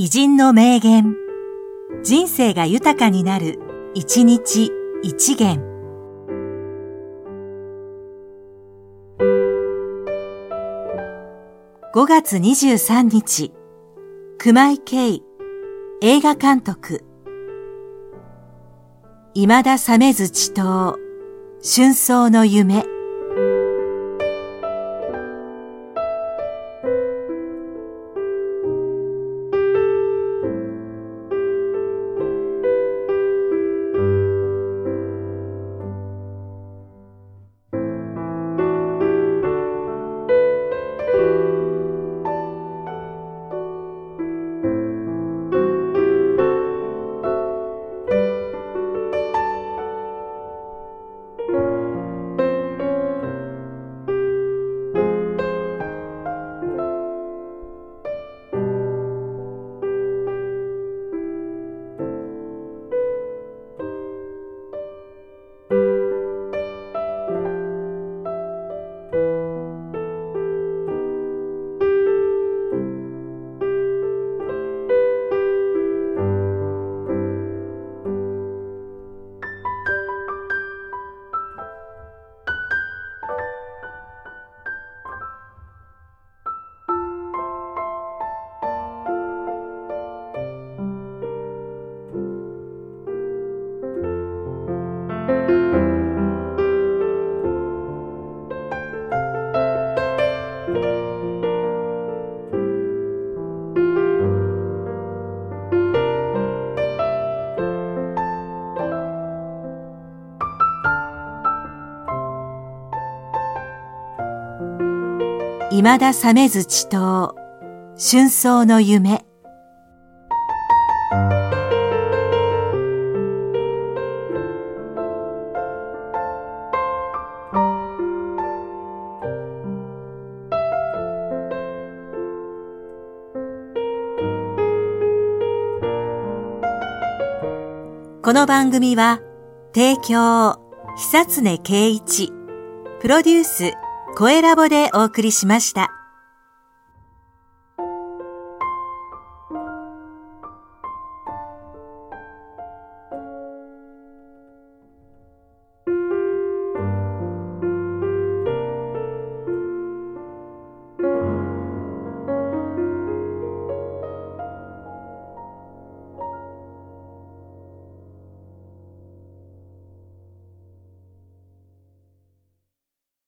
偉人の名言。人生が豊かになる、一日一元。5月23日、熊井慶、映画監督。未だ覚めず地頭、春草の夢。未だ覚めず地頭、春草の夢。この番組は、提供、久常圭一、プロデュース、声ラボでお送りしました。